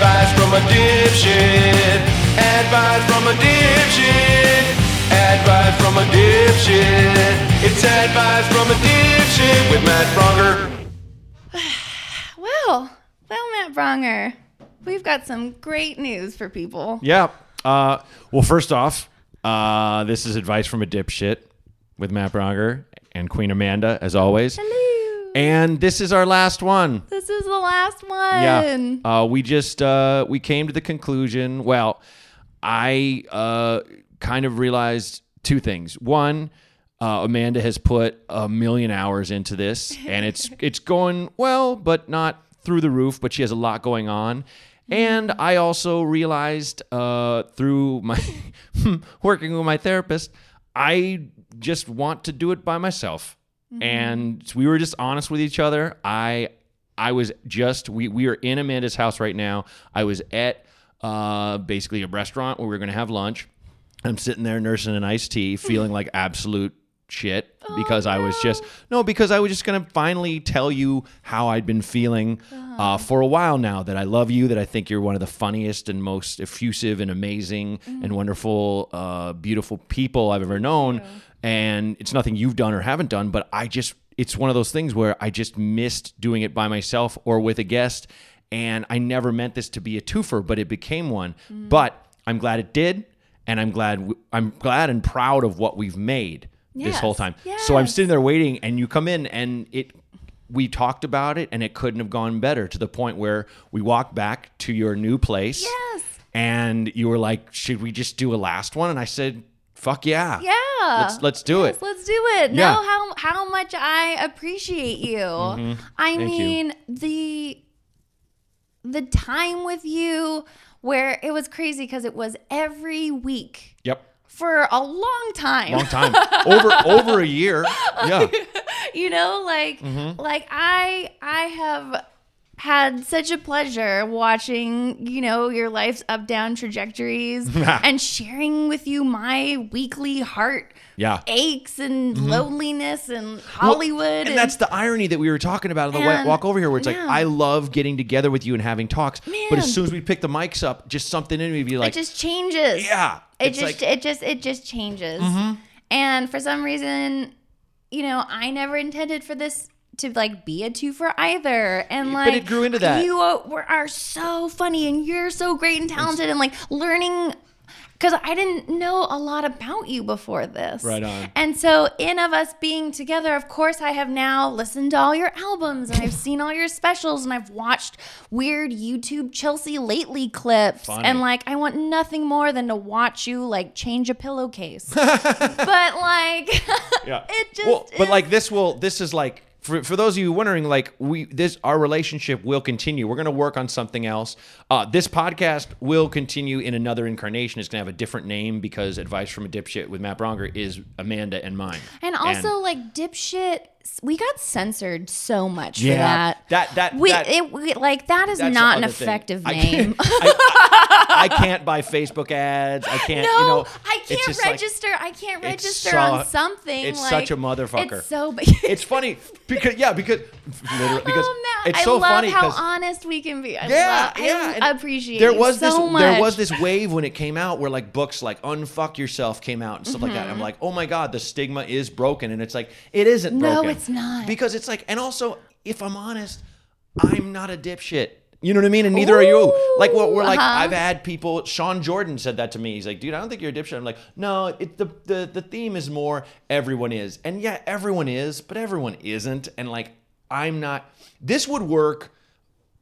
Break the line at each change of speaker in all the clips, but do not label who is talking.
Advice from a dipshit. Advice from a dipshit. Advice from a dipshit. It's advice from a dipshit with Matt Braunger.
Well, well, Matt Braunger, we've got some great news for people.
Yeah. Uh, well, first off, uh, this is advice from a dipshit with Matt Braunger and Queen Amanda, as always.
Hello.
And this is our last one.
This is the last one.
Yeah. Uh, we just uh, we came to the conclusion. Well, I uh, kind of realized two things. One, uh, Amanda has put a million hours into this, and it's it's going well, but not through the roof. But she has a lot going on. And I also realized uh, through my working with my therapist, I just want to do it by myself. And we were just honest with each other. I I was just we we are in Amanda's house right now. I was at uh, basically a restaurant where we were going to have lunch. I'm sitting there nursing an iced tea, feeling like absolute shit because I was just no because I was just gonna finally tell you how I'd been feeling uh, for a while now that I love you that I think you're one of the funniest and most effusive and amazing and wonderful uh, beautiful people I've ever known and it's nothing you've done or haven't done but I just it's one of those things where I just missed doing it by myself or with a guest and I never meant this to be a twofer but it became one mm. but I'm glad it did and I'm glad I'm glad and proud of what we've made this whole
Yes,
time. So I'm sitting there waiting, and you come in, and it. We talked about it, and it couldn't have gone better. To the point where we walked back to your new place.
Yes.
And you were like, "Should we just do a last one?" And I said, "Fuck yeah,
Yeah.
Let's let's do
Yes,
it."
Let's do it.
Yeah.
Know how how much I appreciate you. I
Thank you.
mean the the time with you where it was crazy because it was every week
Yep.
for a long time.
Long time. over over a year. Yeah.
you know like
Mm-hmm.
like i i have had such a pleasure watching you know your life's up down trajectories and sharing with you my weekly heart
Yeah. Mm-hmm.
aches and loneliness and hollywood
and that's the irony that we were talking about on the wa-
And-
walk over here, where it's like. I love getting together with you and having talks, but as soon as we pick the mics up, just something in me be like,
it just changes
yeah,
it just
like- Mm-hmm.
it just it just changes and for some reason you know i never intended for this to like be a two for either and like
But it grew into that.
you are, were- are so funny and you're so great and talented and like learning because i didn't know a lot about you before this
Right on.
and so in of us being together of course i have now listened to all your albums and i've seen all your specials and i've watched weird youtube chelsea lately clips
Funny.
and like i want nothing more than to watch you like change a pillowcase but like
yeah.
it just
well, but
is-
like this will this is like for, for those of you wondering like we this our relationship will continue. We're going to work on something else. Uh, this podcast will continue in another incarnation. It's going to have a different name because advice from a dipshit with matt braunger is amanda and mine.
And also like dipshit we got censored so much
Yeah,
for that
that- that-
we,
that-
it, we like that is not an
thing.
effective
I
name
can't, I, I- I can't buy facebook ads i can't
no,
you know
I can't
just like-
register. I can't register
so-
on something.
it's
like,
such a motherfucker.
It's so.
it's funny because yeah because literally because
oh,
it's so
I love
funny
how honest we can be. I
Yeah,
love,
yeah.
I appreciate
there was
so
this
much.
there was this wave when it came out where like books like Unfuck Yourself came out and stuff like that.
Mm-hmm.
I'm like, oh my god, the stigma is broken, and it's like it isn't
No,
broken.
It's not.
because it's like, and also if I'm honest, I'm not a dipshit. You know what I mean? And neither are you. Like, what we're like,
uh-huh.
I've had people. Sean Jordan said that to me. He's like, dude, I don't think you're a dipshit. I'm like, no. It, the the the theme is more everyone is, and yeah, everyone is, but everyone isn't. And like, I'm not. This would work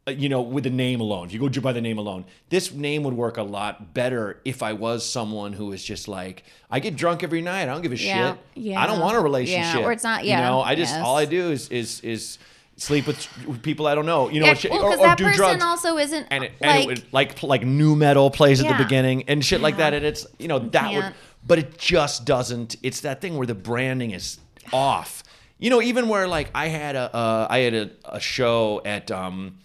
you know, with the name alone. If you go by the name alone, this name would work a lot better if I was someone who is just like, I get drunk every night. I don't give a
Yeah,
shit.
yeah.
I don't want a relationship.
Yeah, or it's not- Yeah.
You
yeah,
know, I just
yes.
all I do is is is sleep with people I don't know. You know,
Yeah,
shit,
well,
or, or
that
do drugs.
also isn't
and it,
like
and it would like like new metal plays at the beginning and shit like that. And it's you know that would, but it just doesn't. It's that thing where the branding is off. You know, even where like I had a uh, I had a, a show at um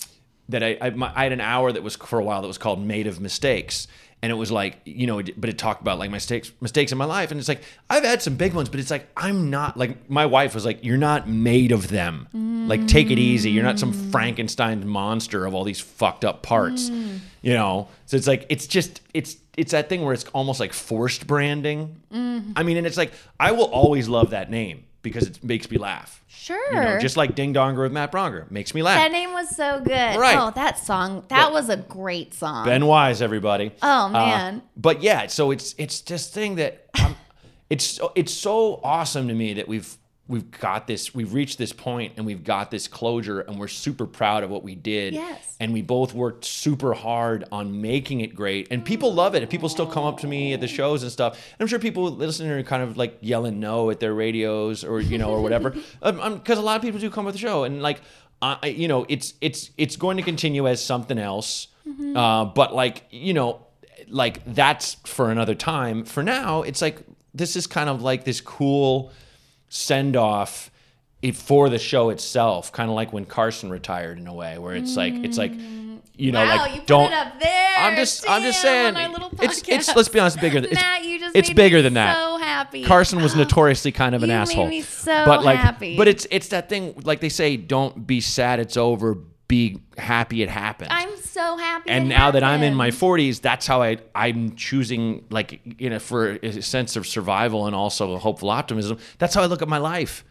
that I I, my, I had an hour that was for a while that was called Made of Mistakes. and it was like you know, but it talked about like mistakes mistakes in my life, and it's like I've had some big ones, but it's like I'm not like my wife was like, you're not made of them. Mm. Like take it easy. You're not some Frankenstein monster of all these fucked up parts. Mm. You know, so it's like it's just it's it's that thing where it's almost like forced branding. Mm-hmm. I mean, and it's like I will always love that name because it makes me laugh.
Sure.
You know, just like Ding Donger with Matt Braunger makes me laugh.
that name was so good.
Right.
Oh, that song. That was a great song.
Ben Wise, everybody.
Oh,
Uh,
man.
but yeah, so it's it's this thing that I'm, it's it's so awesome to me that we've we've got this we've reached this point and we've got this closure and we're super proud of what we did.
Yes.
And we both worked super hard on making it great, and people love it. And people still come up to me at the shows and stuff. And I'm sure people listening are kind of like yelling no at their radios or you know or whatever, because a lot of people do come with the show and like. Uh, you know, it's it's it's going to continue as something else, uh, but like you know, like that's for another time. For now, it's like this is kind of like this cool send off for the show itself, kind of like when Carson retired in a way, where it's like it's like mm. you know
wow,
like
you put
don't.
it up there.
I'm just I'm just saying
on our little
it's it's let's be honest bigger than it's,
Matt,
it's bigger than that.
So happy.
Carson was notoriously kind of an asshole.
so
but like,
happy.
but it's it's that thing like they say, don't be sad, it's over. Be happy, it happened.
I'm so happy.
and now that I'm in my 40s, that's how I I'm choosing like you know for a sense of survival and also a hopeful optimism. That's how I look at my life.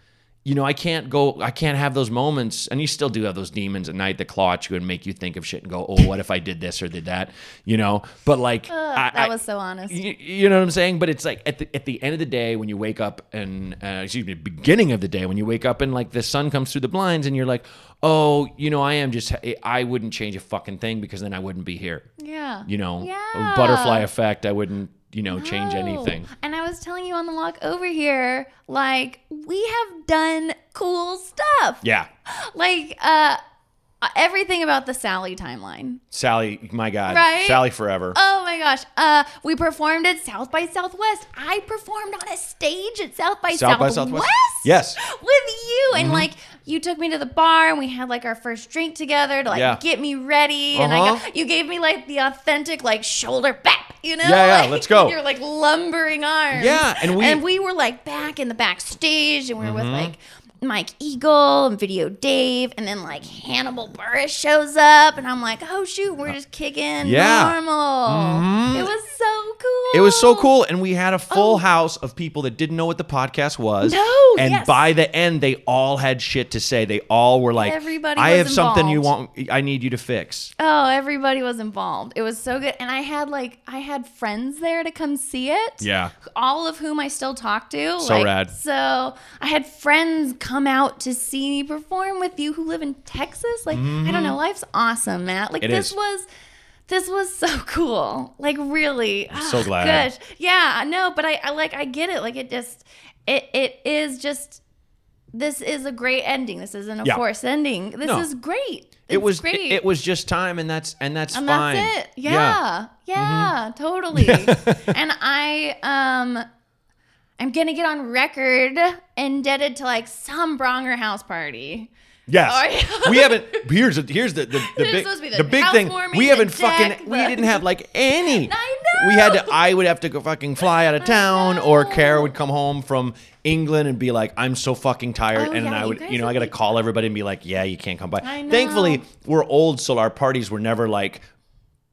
You know, I can't go. I can't have those moments, and you still do have those demons at night that claw at you and make you think of shit and go, "Oh, what if I did this or did that?" You know. But like, I,
that
I-
was so honest.
you, you know what I'm saying? But it's like at the at the end of the day when you wake up and uh, excuse me, beginning of the day when you wake up and like the sun comes through the blinds and you're like, oh, you know, I am just I wouldn't change a fucking thing because then I wouldn't be here.
Yeah.
You know,
Yeah.
butterfly effect. I wouldn't you know change anything.
And I was telling you on the walk over here, like we have done cool stuff.
Yeah,
Like uh everything about the Sally timeline.
Sally, my God,
Right?
Sally forever.
Oh my gosh. Uh we performed at South by Southwest. I performed on a stage at South by
South by
Southwest.
Southwest? Yes.
With you. And like you took me to the bar and we had like our first drink together to like
Yeah.
get me ready. And I
Uh-huh.
got, you gave me like the authentic like shoulder bap, you know?
Yeah, yeah,
Like,
let's go.
You're like lumbering arms.
Yeah, and we- Mm-hmm.
and we were like back in the backstage and we were with like Mike Eagle and Video Dave, and then like Hannibal Buress shows up, and I'm like, oh shoot, we're just kicking
Yeah. Mm-hmm.
normal. It was so cool.
It was so cool, and we had a full
Oh.
house of people that didn't know what the podcast was.
No,
and
yes.
by the end, they all had shit to say. They all were like,
Everybody
"I have something you want. I need you to fix."
Oh, everybody was involved. It was so good, and I had like I had friends there to come see it.
Yeah.
all of whom I still talk to.
So
like,
rad.
So I had friends come out to see me perform with you who live in Texas. Like I don't know, life's awesome, Matt. Like
Mm-hmm. It
this
is.
was. This was so cool. Like really.
I'm
so
glad.
Gosh. Yeah, no, but I, I like I get it. Like it just it it is just this is a great ending. This isn't a
Yeah.
forced ending. This
No.
is great.
It was
great.
It, it was just time, and that's and that's
and
fine.
that's it. Yeah. Yeah, totally. and I um I'm gonna get on record indebted to like some Braunger house party.
Yes.
Oh, yeah.
we haven't. Here's the, here's the the, the big
supposed to be the
the big thing. We haven't fucking.
deck,
We didn't have like any.
I
We had to. I would have to go fucking fly out of town, or
know.
Kara would come home from England and be like, "I'm so fucking tired,"
Oh,
and
yeah,
I would,
guys
you know, I got to call everybody and be like, "Yeah, you can't come by."
Know.
Thankfully, we're old, so our parties were never like,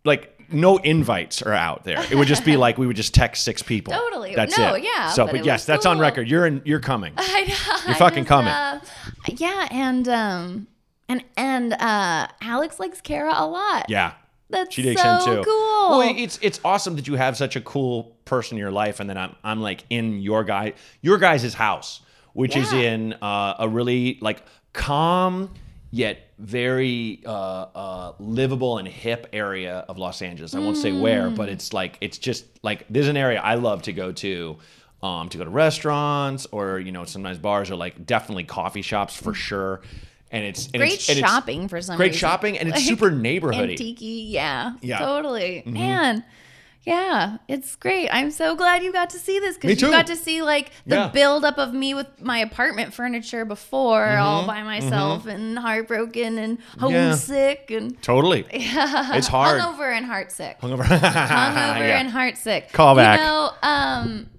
like no invites are out there. It would just be like we would just text six people.
Totally.
That's
No,
it.
yeah,
So,
but
but, yes, that's on record. You're in. You're coming.
I know.
You're fucking
just,
coming.
uh, yeah, and um and and uh Alex likes Kara a lot.
Yeah.
That's
She digs
so
him too.
cool.
Well, it's it's awesome that you have such a cool person in your life, and then I'm I'm like in your guy your guys' house, which is in uh, a really like calm yet very uh, uh, livable and hip area of Los Angeles. I won't say where,
Mm.
but it's like it's just like there's an area I love to go to. Um, to go to restaurants or you know sometimes bars or like definitely coffee shops for sure, and it's and
Great
it's, and it's
shopping for some
great
reason.
shopping and it's
Like,
super neighborhoody.
Antique-y, yeah.
Yeah.
Totally.
Mm-hmm.
Man, Yeah, it's great. I'm so glad you got to see this
Me
because
too.
you got to see like the
Yeah.
buildup of me with my apartment furniture before,
Mm-hmm.
all by myself and heartbroken and homesick and
Totally. It's hard.
hungover and heartsick.
Hungover.
Hungover
Yeah.
and heartsick.
Call back.
You know, um,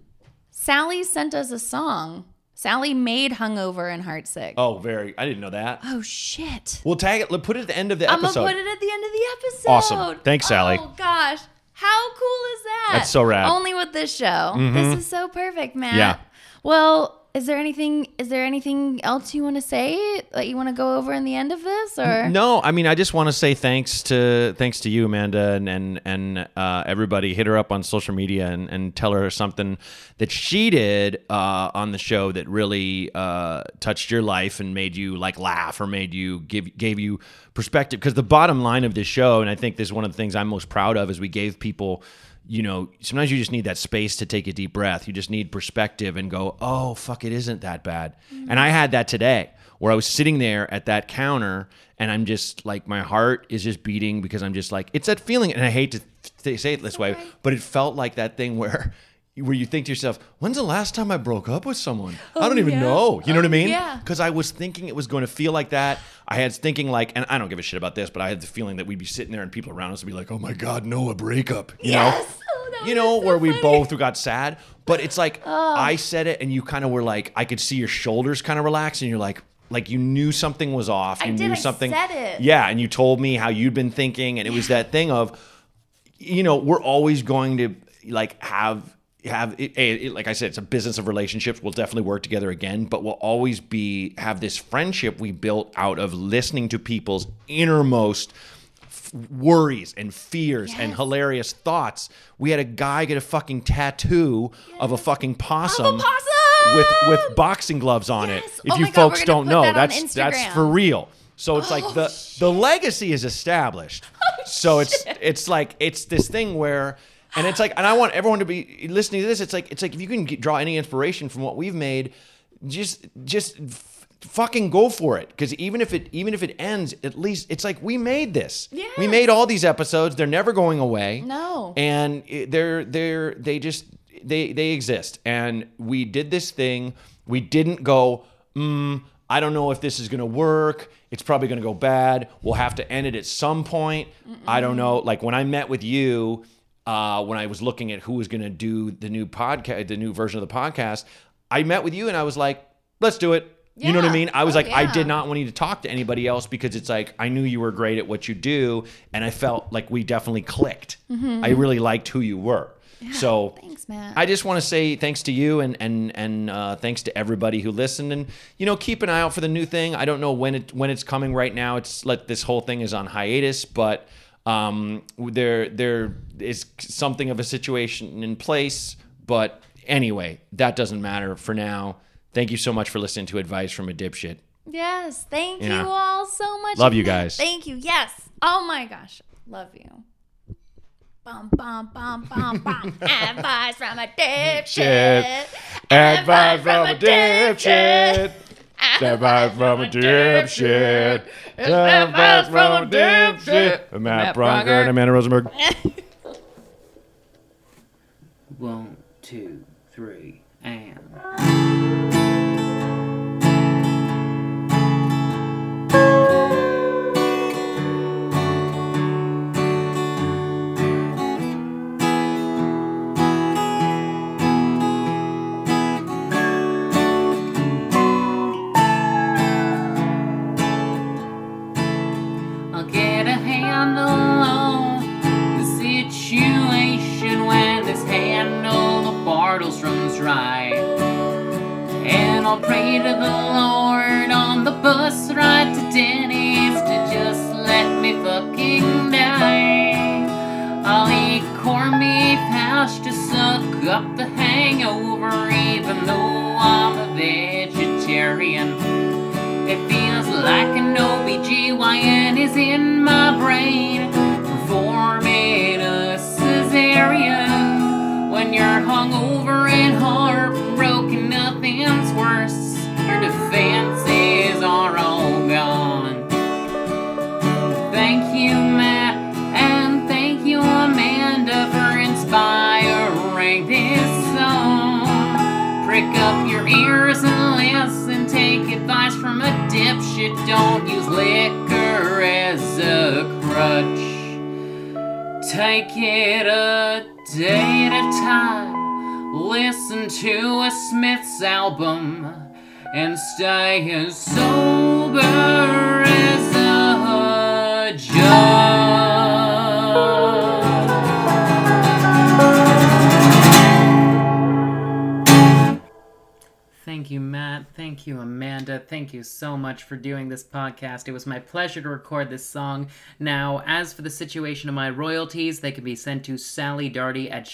Sally sent us a song. Sally made hungover and heartsick. Oh,
Oh, very. I didn't know that.
Oh shit!
We'll tag it. Put it at the end of the
I'm
episode.
gonna put it at the end of the episode.
Awesome. Thanks, Sally.
Oh gosh, how cool is that?
That's so rad. Mm-hmm.
Only with this show. This is so perfect, man.
Yeah.
Well, is there anything? Is there anything else you want to say that you want to go over in the end of this, or
No, I mean, I just want to say thanks to thanks to you, Amanda, and and and uh, everybody. Hit her up on social media and, and tell her something that she did uh, on the show that really uh, touched your life and made you like laugh or made you give gave you perspective. Because the bottom line of this show, and I think this is one of the things I'm most proud of, is we gave people. You know, sometimes you just need that space to take a deep breath. You just need perspective and go, "Oh, fuck, it isn't that bad." And I had that today where I was sitting there at that counter and I'm just like my heart is just beating because I'm just like it's that feeling and I hate to th- say it this way, but it felt like that thing where where you think to yourself, when's the last time I broke up with someone? I don't oh, even
yeah.
know. You know what I oh, mean?
yeah.
Because I was thinking it was going to feel like that. I had thinking like, and I don't give a shit about this, but I had the feeling that we'd be sitting there and people around us would be like, oh my God, no, a breakup. You know?
Yes! Oh, that
you know,
so
where we both got sad. But it's like oh. I said it and you kind of were like, I could see your shoulders kind of relax and you're like, like you knew something was off.
I
You
did,
knew
I
something.
said it.
Yeah, and you told me how you'd been thinking, and it was that thing of, you know, we're always going to like have have it, it, like I said, it's a business of relationships. We'll definitely work together again, but we'll always be have this friendship we built out of listening to people's innermost worries and fears and hilarious thoughts. We had a guy get a fucking tattoo of a fucking possum,
possum!
with with boxing gloves on
Yes.
it. If
Oh
you
God,
folks don't know,
that
that's that's for real. So it's like
Oh,
the the legacy is established. so it's it's like it's this thing where and it's like and I want everyone to be listening to this. It's like it's like if you can get, draw any inspiration from what we've made, just just fucking go for it because even if it even if it ends, at least it's like we made this. We made all these episodes. They're never going away.
No.
And they're they're they just they they exist. And we did this thing. We didn't go. Mm, I don't know if this is gonna work. It's probably gonna go bad. We'll have to end it at some point. I don't know. Like when I met with you, uh, when I was looking at who was gonna do the new podcast, the new version of the podcast, I met with you and I was like, let's do it. You know what I mean? I was
Oh,
like, I did not want you to talk to anybody else because it's like I knew you were great at what you do, and I felt like we definitely clicked. I really liked who you were. so
Thanks, Matt.
I just want to say thanks to you and and and uh, thanks to everybody who listened and you know keep an eye out for the new thing. I don't know when it when it's coming right now. It's like this whole thing is on hiatus, but um, there there is something of a situation in place. But anyway, that doesn't matter for now. Thank you so much for listening to advice from a dipshit.
Yes, thank
Yeah.
you all so much.
Love you guys.
Thank you. Yes. Oh my gosh, love you. Bum bum bum bum bum. Advice from a dipshit.
Advice from a dipshit. Advice from a dipshit. Advice from a dipshit. Matt Braunger and Amanda Rosenberg.
One, two, And I'll pray to the Lord on the bus ride to Denny's to just let me fucking die. I'll eat corned beef hash to suck up the hangover, even though I'm a vegetarian. It feels like an OBGYN is in my brain performing a cesarean. When you're hungover and heartbroken, dipshit. Don't use liquor as a crutch. Take it a day at a time. Listen to a Smiths album and stay sober Thank you, Amanda. Thank you so much for doing this podcast. It was my pleasure to record this song. Now, as for the situation of my royalties, they can be sent to Sally Darty at